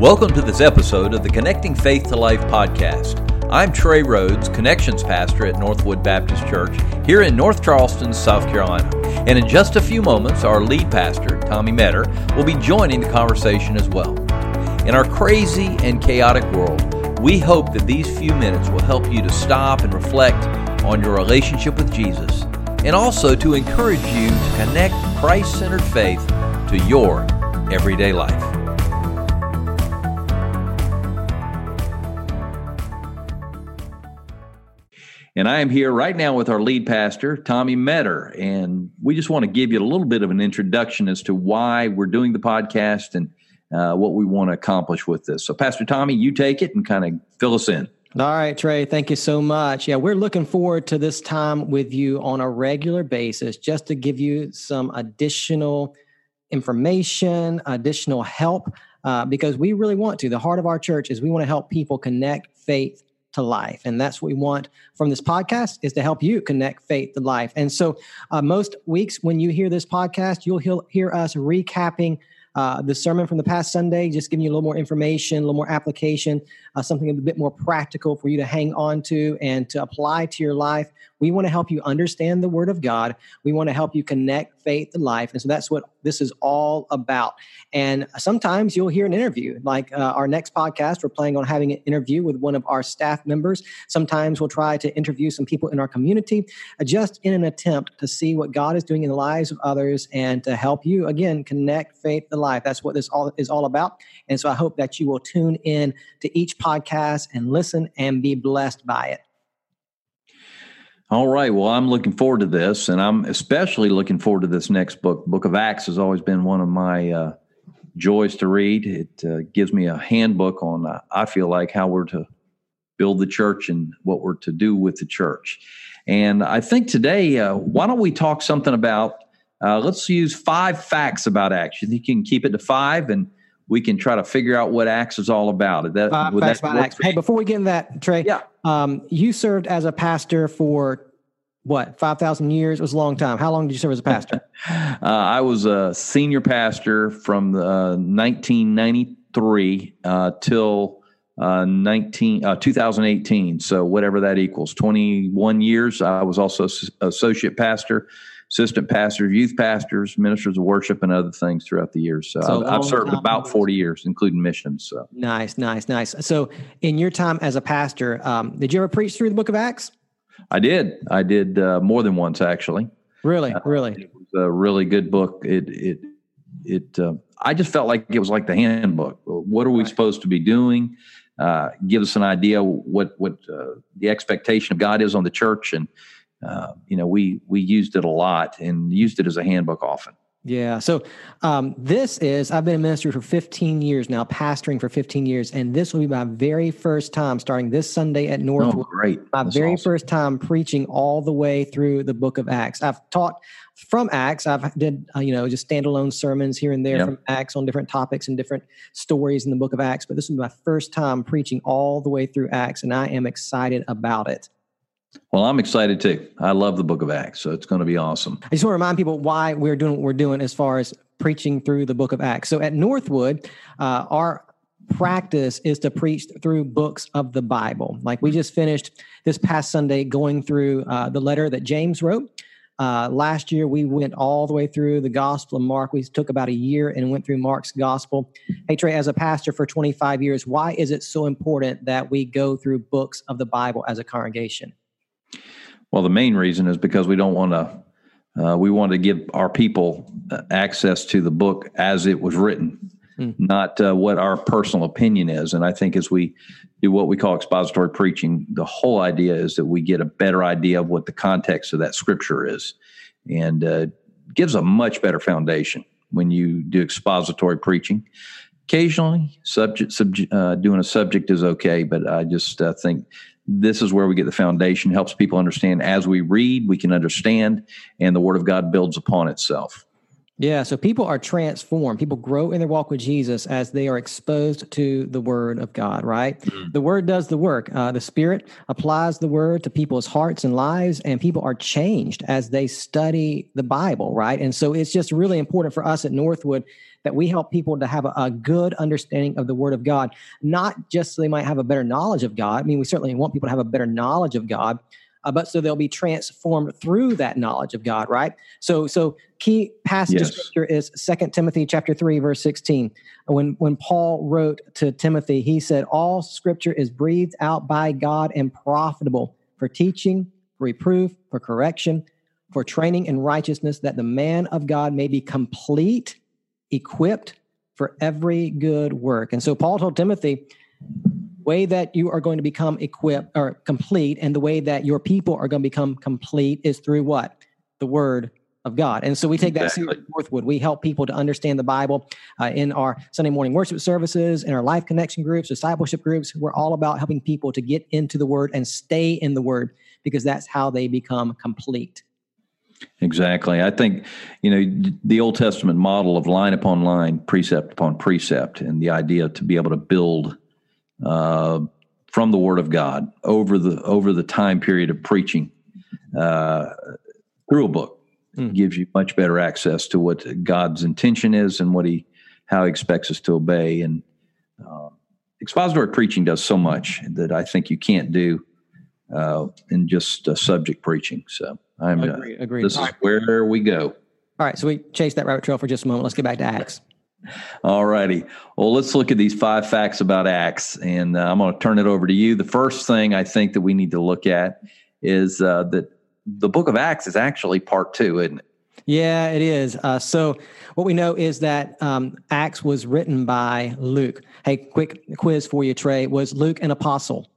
Welcome to this episode of the Connecting Faith to Life podcast. I'm Trey Rhodes, Connections Pastor at Northwood Baptist Church here in North Charleston, South Carolina. And in just a few moments, our lead pastor, Tommy Metter, will be joining the conversation as well. In our crazy and chaotic world, we hope that these few minutes will help you to stop and reflect on your relationship with Jesus and also to encourage you to connect Christ centered faith to your everyday life. And I am here right now with our lead pastor, Tommy Metter. And we just want to give you a little bit of an introduction as to why we're doing the podcast and uh, what we want to accomplish with this. So, Pastor Tommy, you take it and kind of fill us in. All right, Trey, thank you so much. Yeah, we're looking forward to this time with you on a regular basis just to give you some additional information, additional help, uh, because we really want to. The heart of our church is we want to help people connect faith to life. And that's what we want from this podcast is to help you connect faith to life. And so uh, most weeks when you hear this podcast you'll hear, hear us recapping uh, the sermon from the past Sunday, just giving you a little more information, a little more application, uh, something a bit more practical for you to hang on to and to apply to your life. We want to help you understand the Word of God. We want to help you connect faith to life. And so that's what this is all about. And sometimes you'll hear an interview, like uh, our next podcast, we're planning on having an interview with one of our staff members. Sometimes we'll try to interview some people in our community, uh, just in an attempt to see what God is doing in the lives of others and to help you, again, connect faith to life. That's what this all is all about. And so I hope that you will tune in to each podcast and listen and be blessed by it. All right. Well, I'm looking forward to this, and I'm especially looking forward to this next book. Book of Acts has always been one of my uh, joys to read. It uh, gives me a handbook on, uh, I feel like, how we're to build the church and what we're to do with the church. And I think today, uh, why don't we talk something about, uh, let's use five facts about Acts. You can keep it to five and we can try to figure out what Acts is all about. That, five facts about Acts. Hey, before we get into that, Trey, yeah. Um, you served as a pastor for what five thousand years? It was a long time. How long did you serve as a pastor? uh, I was a senior pastor from uh, 1993 uh, till uh, 19 uh, 2018. So whatever that equals, 21 years. I was also associate pastor assistant pastors, youth pastors, ministers of worship, and other things throughout the years. So, so I've, I've, served about 40 years, including missions. So nice, nice, nice. So in your time as a pastor, um, did you ever preach through the book of Acts? I did. I did uh, more than once, actually. Really, uh, really. It was a really good book. It, it, it, uh, I just felt like it was like the handbook. What are we right. supposed to be doing? Uh, give us an idea what, what uh, the expectation of God is on the church and, uh, you know, we we used it a lot and used it as a handbook often. Yeah. So um, this is, I've been a minister for 15 years now, pastoring for 15 years, and this will be my very first time starting this Sunday at Northwood. Oh, great. My That's very awesome. first time preaching all the way through the book of Acts. I've taught from Acts. I've did, uh, you know, just standalone sermons here and there yep. from Acts on different topics and different stories in the book of Acts. But this will be my first time preaching all the way through Acts, and I am excited about it. Well, I'm excited too. I love the book of Acts, so it's going to be awesome. I just want to remind people why we're doing what we're doing as far as preaching through the book of Acts. So at Northwood, uh, our practice is to preach through books of the Bible. Like we just finished this past Sunday going through uh, the letter that James wrote. Uh, last year, we went all the way through the Gospel of Mark. We took about a year and went through Mark's Gospel. Hey, Trey, as a pastor for 25 years, why is it so important that we go through books of the Bible as a congregation? Well, the main reason is because we don't want to. Uh, we want to give our people uh, access to the book as it was written, mm. not uh, what our personal opinion is. And I think as we do what we call expository preaching, the whole idea is that we get a better idea of what the context of that scripture is, and uh, gives a much better foundation when you do expository preaching. Occasionally, subject, subject uh, doing a subject is okay, but I just uh, think this is where we get the foundation helps people understand as we read we can understand and the word of god builds upon itself Yeah, so people are transformed. People grow in their walk with Jesus as they are exposed to the Word of God, right? Mm-hmm. The Word does the work. Uh, the Spirit applies the Word to people's hearts and lives, and people are changed as they study the Bible, right? And so it's just really important for us at Northwood that we help people to have a, a good understanding of the Word of God, not just so they might have a better knowledge of God. I mean, we certainly want people to have a better knowledge of God, uh, but so they'll be transformed through that knowledge of God, right? So, so key passage yes. of scripture is Second Timothy chapter three, verse sixteen. When when Paul wrote to Timothy, he said, "All Scripture is breathed out by God and profitable for teaching, for reproof, for correction, for training in righteousness, that the man of God may be complete, equipped for every good work." And so Paul told Timothy way that you are going to become equipped or complete and the way that your people are going to become complete is through what? The word of God. And so we take that seriously Northwood. We help people to understand the Bible uh, in our Sunday morning worship services, in our life connection groups, discipleship groups. We're all about helping people to get into the word and stay in the word because that's how they become complete. Exactly. I think, you know, the Old Testament model of line upon line, precept upon precept, and the idea to be able to build uh, from the Word of God over the over the time period of preaching uh, through a book mm. gives you much better access to what God's intention is and what He how He expects us to obey. And uh, expository preaching does so much that I think you can't do uh, in just subject preaching. So I'm agree, agree. This All is right. where we go. All right, so we chase that rabbit trail for just a moment. Let's get back to Acts. All righty. Well, let's look at these five facts about Acts, and uh, I'm going to turn it over to you. The first thing I think that we need to look at is uh, that the book of Acts is actually part two, isn't it? Yeah, it is. Uh, so, what we know is that um, Acts was written by Luke. Hey, quick quiz for you, Trey. Was Luke an apostle?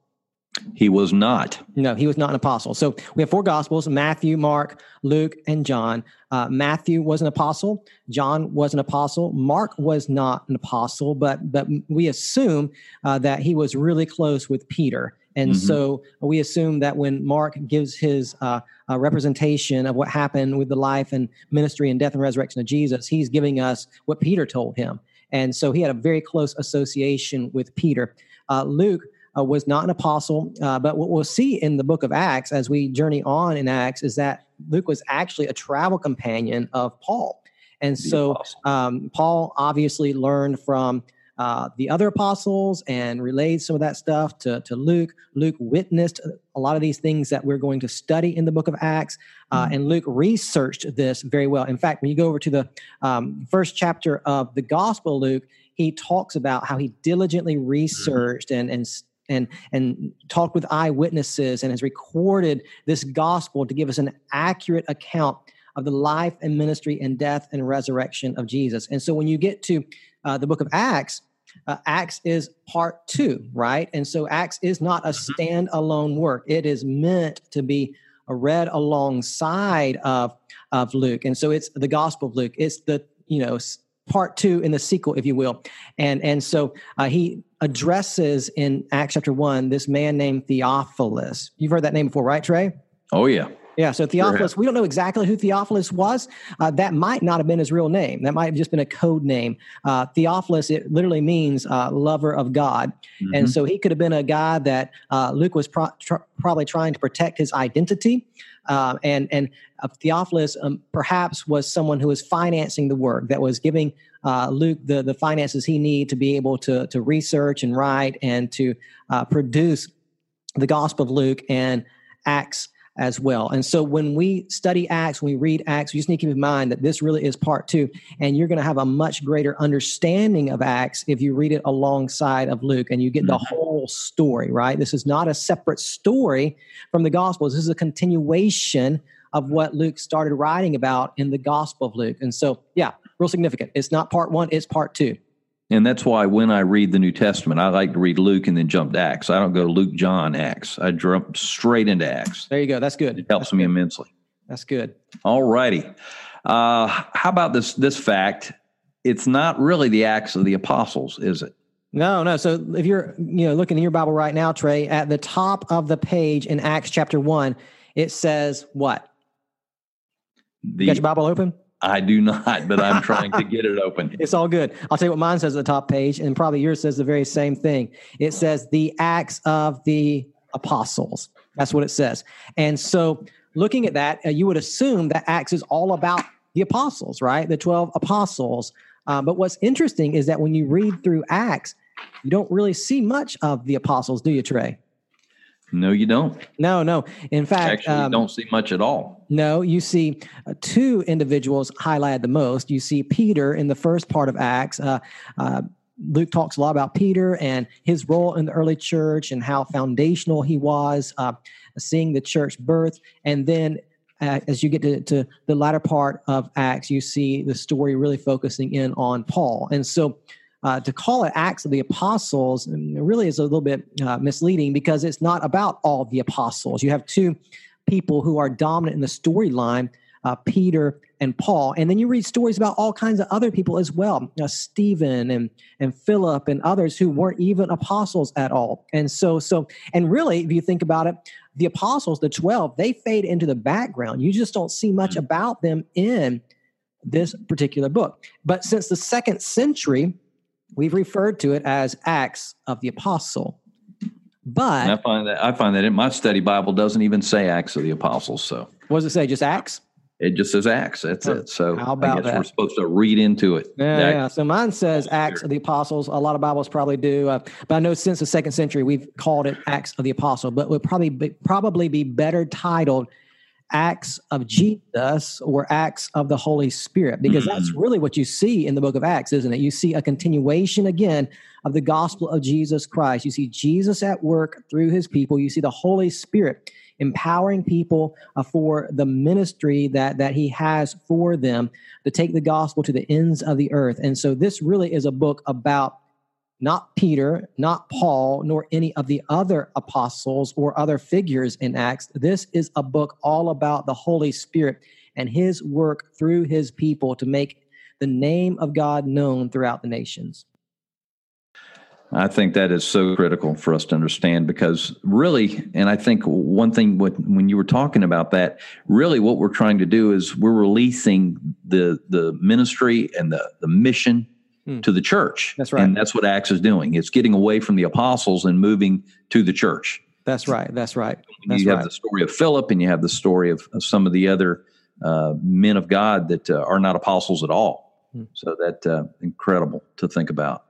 He was not. No, he was not an apostle. So we have four gospels Matthew, Mark, Luke, and John. Uh, Matthew was an apostle. John was an apostle. Mark was not an apostle, but, but we assume uh, that he was really close with Peter. And mm-hmm. so we assume that when Mark gives his uh, uh, representation of what happened with the life and ministry and death and resurrection of Jesus, he's giving us what Peter told him. And so he had a very close association with Peter. Uh, Luke uh, was not an apostle. Uh, but what we'll see in the book of Acts as we journey on in Acts is that Luke was actually a travel companion of Paul. And so um, Paul obviously learned from uh, the other apostles and relayed some of that stuff to, to Luke. Luke witnessed a lot of these things that we're going to study in the book of Acts. Uh, mm-hmm. And Luke researched this very well. In fact, when you go over to the um, first chapter of the Gospel, Luke, he talks about how he diligently mm-hmm. researched and, and and and talked with eyewitnesses and has recorded this gospel to give us an accurate account of the life and ministry and death and resurrection of Jesus. And so when you get to uh, the book of Acts, uh, Acts is part two, right? And so Acts is not a mm-hmm. standalone work. It is meant to be read alongside of of Luke. And so it's the Gospel of Luke. It's the you know part two in the sequel, if you will. And and so uh, he addresses in Acts chapter one this man named Theophilus. You've heard that name before, right, Trey? Oh yeah. Yeah, so Theophilus, we don't know exactly who Theophilus was. Uh, that might not have been his real name. That might have just been a code name. Uh, Theophilus, it literally means uh, lover of God. Mm-hmm. And so he could have been a guy that uh, Luke was pro- tr- probably trying to protect his identity. Uh, and and uh, Theophilus um, perhaps was someone who was financing the work, that was giving uh, Luke the, the finances he needed to be able to, to research and write and to uh, produce the Gospel of Luke and Acts as well. And so when we study Acts, when we read Acts, we just need to keep in mind that this really is part two. And you're going to have a much greater understanding of Acts if you read it alongside of Luke and you get the mm-hmm. whole story, right? This is not a separate story from the Gospels. This is a continuation of what Luke started writing about in the Gospel of Luke. And so, yeah, real significant. It's not part one, it's part two. And that's why when I read the New Testament, I like to read Luke and then jump to Acts. I don't go Luke, John, Acts. I jump straight into Acts. There you go. That's good. It helps That's me good. immensely. That's good. All righty. Uh, how about this this fact? It's not really the Acts of the Apostles, is it? No, no. So if you're you know looking in your Bible right now, Trey, at the top of the page in Acts chapter one, it says what? The, you got your Bible open? I do not, but I'm trying to get it open. It's all good. I'll tell you what mine says at the top page, and probably yours says the very same thing. It says the Acts of the Apostles. That's what it says. And so, looking at that, uh, you would assume that Acts is all about the apostles, right? The 12 apostles. Uh, but what's interesting is that when you read through Acts, you don't really see much of the apostles, do you, Trey? No, you don't. No, no. In fact, actually, um, don't see much at all. No, you see uh, two individuals highlighted the most. You see Peter in the first part of Acts. Uh, uh, Luke talks a lot about Peter and his role in the early church and how foundational he was, uh, seeing the church birth. And then uh, as you get to, to, the latter part of Acts, you see the story really focusing in on Paul. And so uh, to call it Acts of the Apostles really is a little bit uh, misleading because it's not about all the apostles. You have two people who are dominant in the storyline uh, Peter and Paul. And then you read stories about all kinds of other people as well uh, Stephen and, and Philip and others who weren't even apostles at all. And so, so, and really, if you think about it, the apostles, the 12, they fade into the background. You just don't see much mm. about them in this particular book. But since the second century, We've referred to it as Acts of the Apostle. But and I find that I find that in my study Bible doesn't even say Acts of the Apostles. So what does it say? Just Acts? It just says Acts. That's oh, it. So how about that? We're supposed to read into it. Yeah, yeah. So mine says Acts of the Apostles. A lot of Bibles probably do, uh, but I know since the second century we've called it Acts of the Apostle. But would probably be, probably be better titled acts of Jesus or acts of the Holy Spirit, because mm-hmm. that's really what you see in the book of Acts, isn't it? You see a continuation again of the gospel of Jesus Christ. You see Jesus at work through his people. You see the Holy Spirit empowering people uh, for the ministry that, that he has for them to take the gospel to the ends of the earth. And so this really is a book about not Peter, not Paul, nor any of the other apostles or other figures in Acts. This is a book all about the Holy Spirit and his work through his people to make the name of God known throughout the nations. I think that is so critical for us to understand because really, and I think one thing when you were talking about that, really what we're trying to do is we're releasing the the ministry and the the mission hmm. to the church. That's right. And that's what Acts is doing. It's getting away from the apostles and moving to the church. That's right. That's right. That's you right. have the story of Philip and you have the story of, of some of the other uh, men of God that uh, are not apostles at all. Hmm. So that uh, incredible to think about.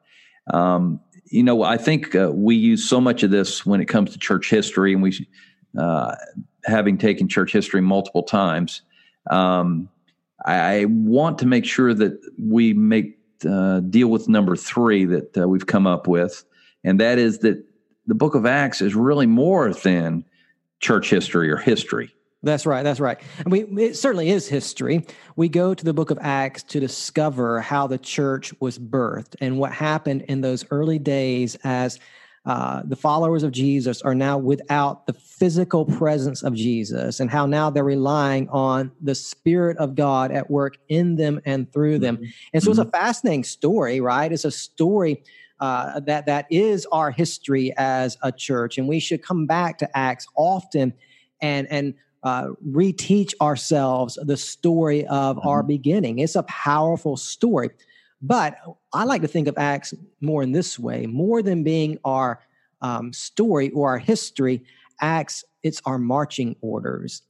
Um, you know, I think uh, we use so much of this when it comes to church history, and we, uh, having taken church history multiple times, um, I want to make sure that we make uh, deal with number three that uh, we've come up with, and that is that the book of Acts is really more than church history or history. That's right. That's right. It certainly is history. We go to the book of Acts to discover how the church was birthed and what happened in those early days as uh, the followers of Jesus are now without the physical presence of Jesus, and how now they're relying on the Spirit of God at work in them and through them. Mm-hmm. And so it's a mm-hmm. fascinating story, right? It's a story uh, that that is our history as a church, and we should come back to Acts often and and uh, reteach ourselves the story of mm-hmm. our beginning. It's a powerful story. But I like to think of Acts more in this way more than being our um, story or our history, Acts, it's our marching orders.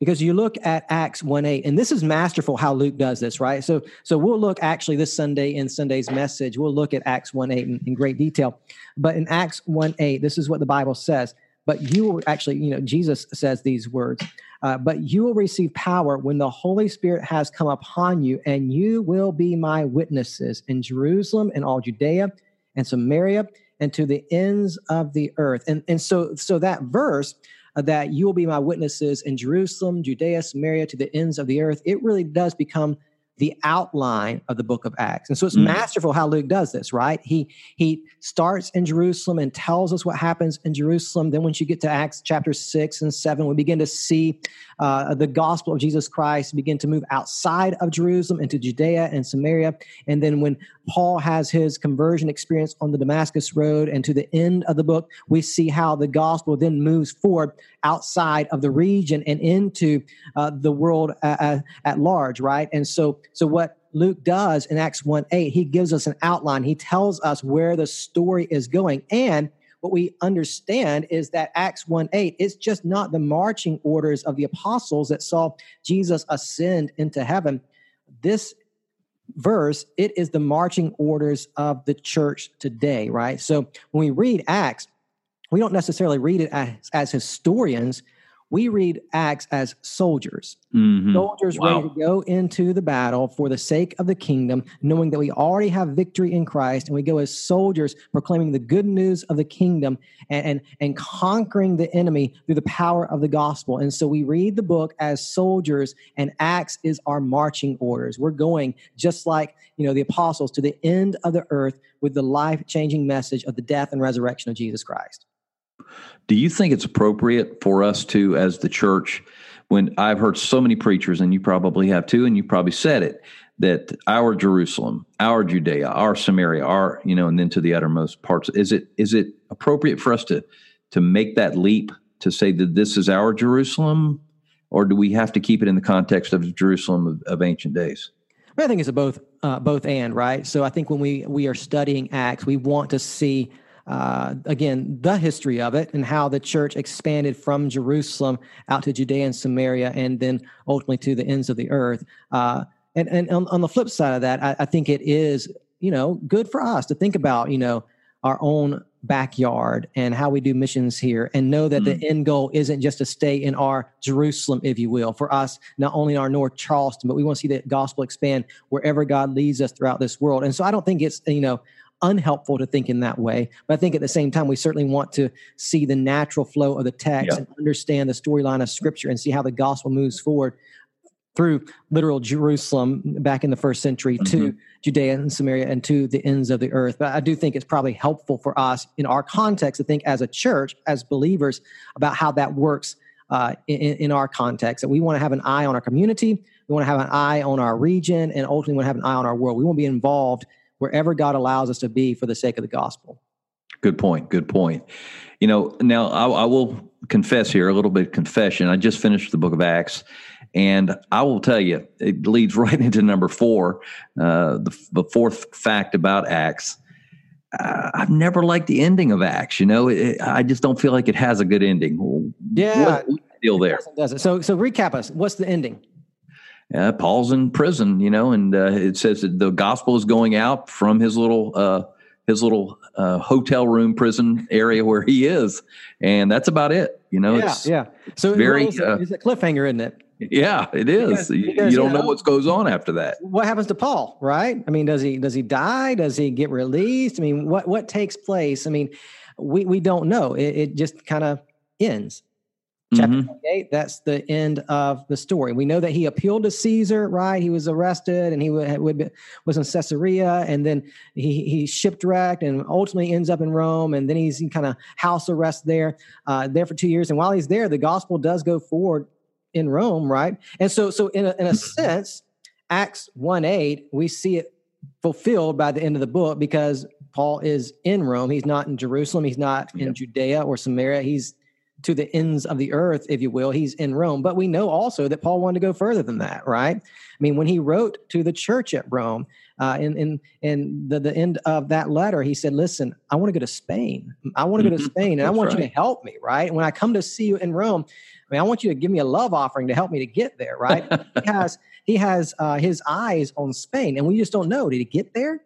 Because you look at Acts 1 8, and this is masterful how Luke does this, right? So, so we'll look actually this Sunday in Sunday's message, we'll look at Acts 1 8 in, in great detail. But in Acts 1 8, this is what the Bible says. But you will actually, you know, Jesus says these words uh, but you will receive power when the Holy Spirit has come upon you, and you will be my witnesses in Jerusalem and all Judea and Samaria and to the ends of the earth. And, and so, so that verse, uh, that you will be my witnesses in Jerusalem, Judea, Samaria, to the ends of the earth, it really does become the outline of the book of Acts. And so it's mm. masterful how Luke does this, right? He he starts in Jerusalem and tells us what happens in Jerusalem. Then once you get to Acts chapter 6 and 7, we begin to see uh, the gospel of Jesus Christ begin to move outside of Jerusalem into Judea and Samaria. And then when Paul has his conversion experience on the Damascus Road and to the end of the book, we see how the gospel then moves forward outside of the region and into uh, the world at, at large, right? And so so what Luke does in Acts 1 8, he gives us an outline. He tells us where the story is going. And what we understand is that Acts 1 8 is just not the marching orders of the apostles that saw Jesus ascend into heaven. This verse, it is the marching orders of the church today, right? So when we read Acts, we don't necessarily read it as, as historians we read Acts as soldiers, mm-hmm. soldiers wow. ready to go into the battle for the sake of the kingdom, knowing that we already have victory in Christ, and we go as soldiers proclaiming the good news of the kingdom and, and, and conquering the enemy through the power of the gospel. And so we read the book as soldiers, and Acts is our marching orders. We're going just like you know the apostles to the end of the earth with the life changing message of the death and resurrection of Jesus Christ. Do you think it's appropriate for us to, as the church, when I've heard so many preachers, and you probably have too, and you probably said it, that our Jerusalem, our Judea, our Samaria, our, you know, and then to the uttermost parts, is it is it appropriate for us to to make that leap to say that this is our Jerusalem, or do we have to keep it in the context of Jerusalem of, of ancient days? I think it's a both uh, both and right. So I think when we we are studying Acts, we want to see uh, again, the history of it and how the church expanded from Jerusalem out to Judea and Samaria and then ultimately to the ends of the earth. Uh, and and on, on, the flip side of that, I, I, think it is, you know, good for us to think about, you know, our own backyard and how we do missions here and know that mm-hmm. the end goal isn't just to stay in our Jerusalem, if you will, for us, not only in our North Charleston, but we want to see the gospel expand wherever God leads us throughout this world. And so I don't think it's, you know, unhelpful to think in that way. But I think at the same time, we certainly want to see the natural flow of the text and understand the storyline of Scripture and see how the gospel moves forward through literal Jerusalem back in the first century mm-hmm. to Judea and Samaria and to the ends of the earth. But I do think it's probably helpful for us in our context to think as a church, as believers, about how that works uh, in, in, our context. That we want to have an eye on our community, we want to have an eye on our region, and ultimately we want to have an eye on our world. We want to be involved wherever God allows us to be for the sake of the gospel. Good point. Good point. You know, now I, I will confess here a little bit of confession. I just finished the book of Acts, and I will tell you, it leads right into number four, uh, the, the fourth fact about Acts. Uh, I've never liked the ending of Acts. You know, it, I just don't feel like it has a good ending. Yeah, what, deal there. Doesn't, doesn't. So, so recap us. What's the ending? Uh, Paul's in prison, you know, and uh, it says that the gospel is going out from his little uh, his little uh, hotel room prison area where he is, and that's about it. You know, yeah, yeah. So very it's a, uh, cliffhanger, isn't it? Yeah, it is. Because, you, because, you, don't you know, know what goes on after that. What happens to Paul? Right? I mean, does he does he die? Does he get released? I mean, what what takes place? I mean, we we don't know. It, it just kind of ends chapter mm-hmm. 28 that's the end of the story. We know that he appealed to caesar right? He was arrested and he would was in caesarea and then he, he shipwrecked and ultimately ends up in rome and then he's in kind of house arrest there uh, there for two years. And while he's there the gospel does go forward in rome right? And so so in a, in a mm-hmm. sense acts 1 8 we see it fulfilled by the end of the book because paul is in rome. He's not in jerusalem. He's not in judea or samaria. He's to the ends of the earth, if you will. He's in Rome. But we know also that Paul wanted to go further than that, right? I mean, when he wrote to the church at Rome, uh, in in in the, the end of that letter, he said, "Listen, I want to go to Spain. I want to go to mm-hmm. Spain, and I want right. you to help me. Right? When I come to see you in Rome, I mean, I want you to give me a love offering to help me to get there. Right? he has he has uh, his eyes on Spain, and we just don't know. Did he get there?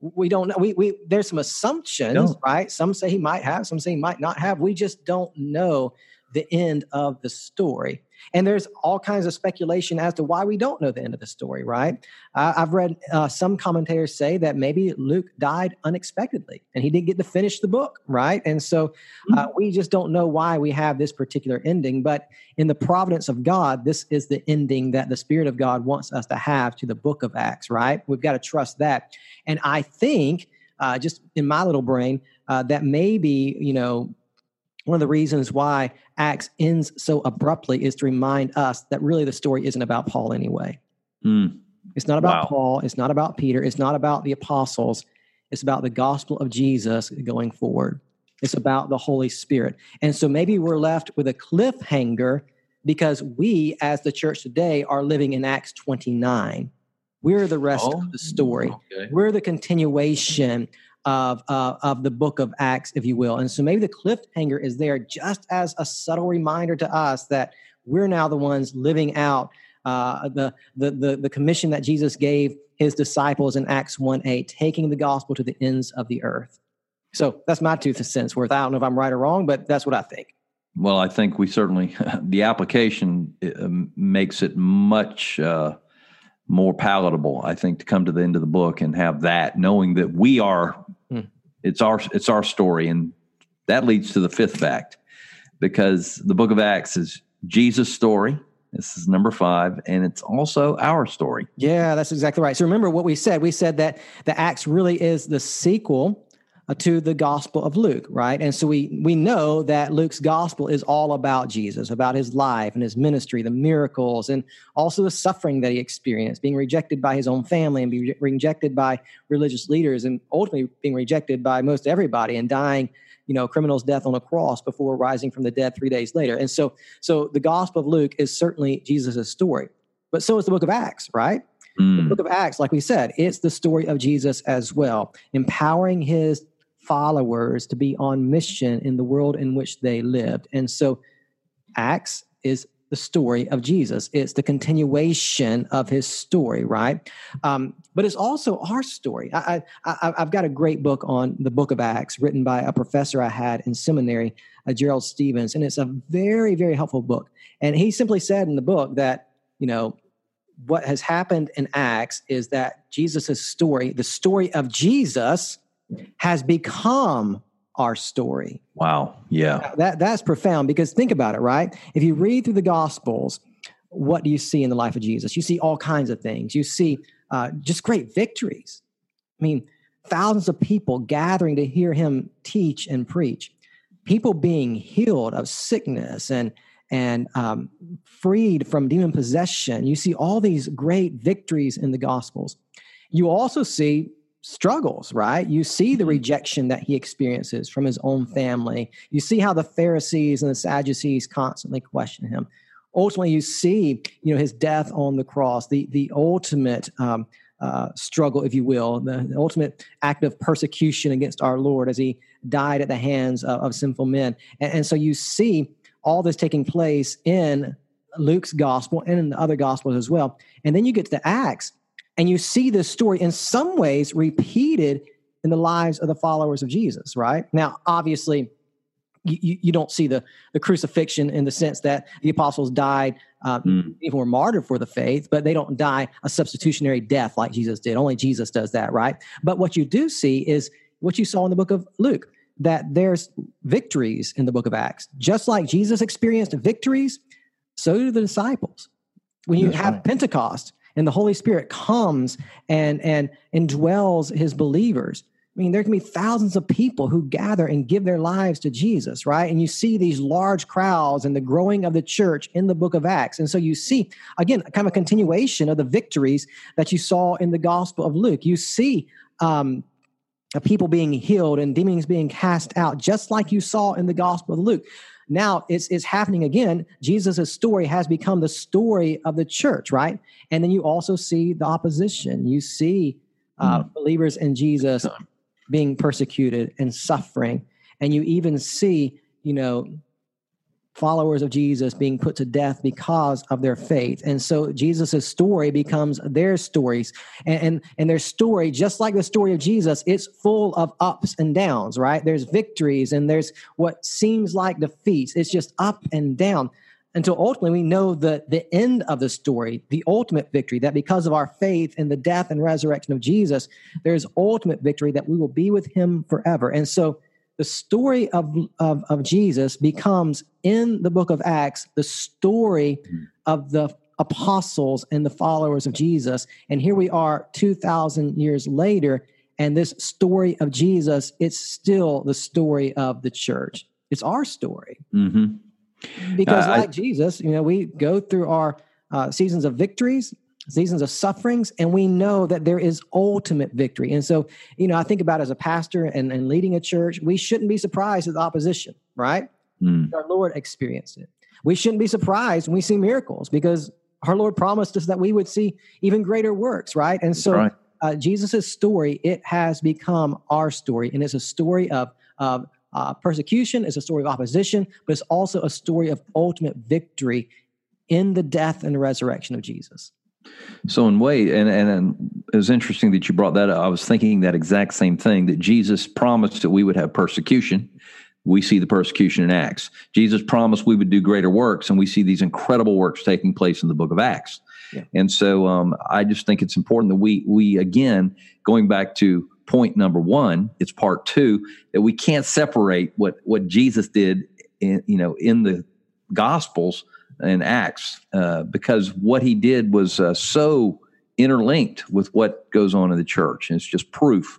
We don't know. We, we there's some assumptions, no. right? Some say he might have, some say he might not have. We just don't know the end of the story. And there's all kinds of speculation as to why we don't know the end of the story, right? Uh, I've read uh, some commentators say that maybe Luke died unexpectedly and he didn't get to finish the book, right? And so uh, mm-hmm. we just don't know why we have this particular ending. But in the providence of God, this is the ending that the Spirit of God wants us to have to the book of Acts, right? We've got to trust that. And I think, uh, just in my little brain, uh, that maybe, you know, one of the reasons why Acts ends so abruptly is to remind us that really the story isn't about Paul anyway. Mm. It's not about wow. Paul. It's not about Peter. It's not about the apostles. It's about the gospel of Jesus going forward. It's about the Holy Spirit. And so maybe we're left with a cliffhanger because we, as the church today, are living in Acts 29 We're the rest oh, of the story. Okay. We're the continuation of uh, of the book of Acts, if you will. And so maybe the cliffhanger is there just as a subtle reminder to us that we're now the ones living out uh, the, the the the commission that Jesus gave his disciples in Acts one eight, taking the gospel to the ends of the earth. So that's my two cents worth. I don't know if I'm right or wrong, but that's what I think. Well, I think we certainly the application uh, makes it much uh, more palatable. I think to come to the end of the book and have that, knowing that we are. It's our it's our story, and that leads to the fifth fact, because the Book of Acts is Jesus' story. This is number five, and it's also our story. Yeah, that's exactly right. So remember what we said. We said that the Acts really is the sequel to the Gospel of Luke, right? And so we we know that Luke's Gospel is all about Jesus, about his life and his ministry, the miracles, and also the suffering that he experienced, being rejected by his own family and being rejected by religious leaders, and ultimately being rejected by most everybody and dying you know criminal's death on a cross before rising from the dead three days later and so so the gospel of luke is certainly jesus' story but so is the book of acts right mm. the book of acts like we said it's the story of jesus as well empowering his followers to be on mission in the world in which they lived. And so Acts is the story of Jesus. It's the continuation of his story, right? Um, but it's also our story. I, I, have got a great book on the book of Acts written by a professor I had in seminary, uh, Gerald Stevens, and it's a very, very helpful book. And he simply said in the book that, you know, what has happened in Acts is that Jesus' story, the story of Jesus, has become our story. Wow. Yeah. That that's profound because think about it, right? If you read through the gospels, what do you see in the life of Jesus? You see all kinds of things. You see uh, just great victories. I mean, thousands of people gathering to hear him teach and preach, people being healed of sickness and and um, freed from demon possession. You see all these great victories in the gospels. You also see struggles, right? You see the mm-hmm. rejection that he experiences from his own family. You see how the Pharisees and the Sadducees constantly question him. Ultimately, you see, you know, his death on the cross, the the ultimate um, uh, struggle, if you will, the, the, ultimate act of persecution against our Lord as he died at the hands of, of sinful men. And, and so you see all this taking place in Luke's gospel and in the other gospels as well. And then you get to the Acts, and you see this story in some ways repeated in the lives of the followers of Jesus, right? Now, obviously, you, you don't see the, the crucifixion in the sense that the apostles died, um, mm. even were martyred for the faith, but they don't die a substitutionary death like Jesus did. Only Jesus does that, right? But what you do see is what you saw in the book of Luke that there's victories in the book of Acts. Just like Jesus experienced victories, so do the disciples. When you That's have right. Pentecost, and the Holy Spirit comes and and indwells his believers. I mean, there can be thousands of people who gather and give their lives to Jesus, right? And you see these large crowds and the growing of the church in the book of Acts. And so you see, again, kind of a continuation of the victories that you saw in the Gospel of Luke. You see um, people being healed and demons being cast out, just like you saw in the Gospel of Luke now it's, it's happening again. Jesus' story has become the story of the church, right? And then you also see the opposition. You see uh, mm. believers in Jesus being persecuted and suffering. And you even see, you know, followers of Jesus being put to death because of their faith. And so Jesus' story becomes their stories. And, and, and, their story, just like the story of Jesus, it's full of ups and downs, right? There's victories and there's what seems like defeats. It's just up and down until ultimately we know the, the end of the story, the ultimate victory, that because of our faith in the death and resurrection of Jesus, there's ultimate victory that we will be with him forever. And so the story of, of, of Jesus becomes in the book of Acts the story mm-hmm. of the apostles and the followers of Jesus. And here we are 2,000 years later, and this story of Jesus, it's still the story of the church. It's our story. Mm-hmm. Because, uh, like I, Jesus, you know, we go through our uh, seasons of victories seasons of sufferings, and we know that there is ultimate victory. And so, you know, I think about as a pastor and, and leading a church, we shouldn't be surprised at the opposition, right? Mm. Our Lord experienced it. We shouldn't be surprised when we see miracles because our Lord promised us that we would see even greater works, right? And so right. uh, Jesus' story, it has become our story. And it's a story of, of uh, persecution, it's a story of opposition, but it's also a story of ultimate victory in the death and resurrection of Jesus. So in way, and, and, and it was interesting that you brought that up. I was thinking that exact same thing that Jesus promised that we would have persecution. We see the persecution in Acts. Jesus promised we would do greater works, and we see these incredible works taking place in the book of Acts. Yeah. And so um, I just think it's important that we we again going back to point number one, it's part two that we can't separate what what Jesus did in you know in the Gospels and Acts uh, because what he did was uh, so interlinked with what goes on in the church. And it's just proof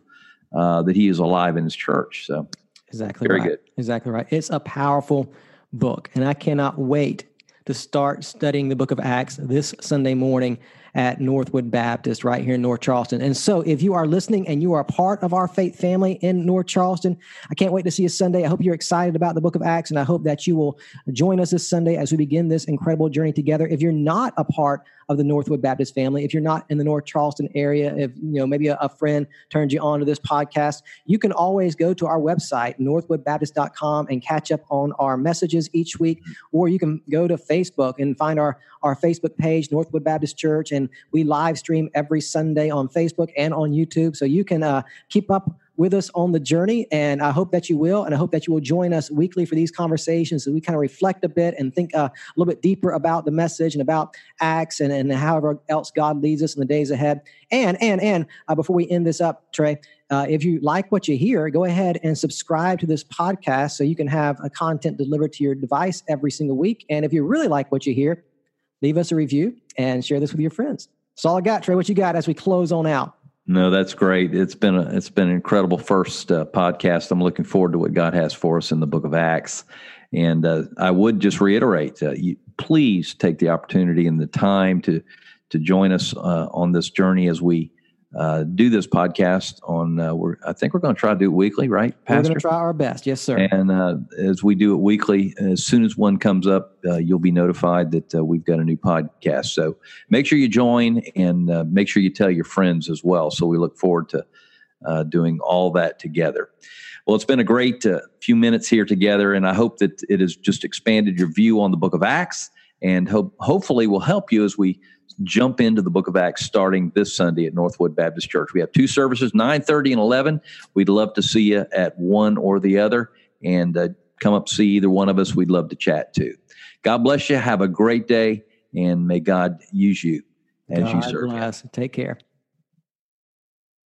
uh, that he is alive in his church. So, exactly very right. good. Exactly right. It's a powerful book, and I cannot wait to start studying the book of Acts this Sunday morning at Northwood Baptist right here in North Charleston. And so, if you are listening and you are part of our faith family in North Charleston, I can't wait to see you Sunday. I hope you're excited about the book of Acts, and I hope that you will join us this Sunday as we begin this incredible journey together. If you're not a part of the Northwood Baptist family, if you're not in the North Charleston area, if you know maybe a, a friend turned you on to this podcast, you can always go to our website, northwoodbaptist.com, and catch up on our messages each week, or you can go to Facebook and find our, our Facebook page, Northwood Baptist Church, and we live stream every Sunday on Facebook and on YouTube. So you can uh, keep up with us on the journey. And I hope that you will. And I hope that you will join us weekly for these conversations so we kind of reflect a bit and think uh, a little bit deeper about the message and about Acts and, and however else God leads us in the days ahead. And, and, and uh, before we end this up, Trey, uh, if you like what you hear, go ahead and subscribe to this podcast so you can have a content delivered to your device every single week. And if you really like what you hear, leave us a review and share this with your friends. That's all I got, Trey. What you got as we close on out? No, that's great. It's been a it's been an incredible first uh, podcast. I'm looking forward to what God has for us in the Book of Acts, and uh, I would just reiterate: uh, you, please take the opportunity and the time to to join us uh, on this journey as we uh, do this podcast on. Uh, we're, I think we're going to try to do it weekly, right, Pastor? We're going to try our best, yes, sir. And uh, as we do it weekly, as soon as one comes up, uh, you'll be notified that uh, we've got a new podcast. So make sure you join and uh, make sure you tell your friends as well. So we look forward to doing all that together. Well, it's been a great few minutes here together, and I hope that it has just expanded your view on the Book of Acts, and hope hopefully will help you as we jump into the book of Acts starting this Sunday at Northwood Baptist Church. We have two services, 9:30 and 11. We'd love to see you at one or the other and uh, come up see either one of us. We'd love to chat too. God bless you. Have a great day and may God use you as God you serve. Bless. Take care.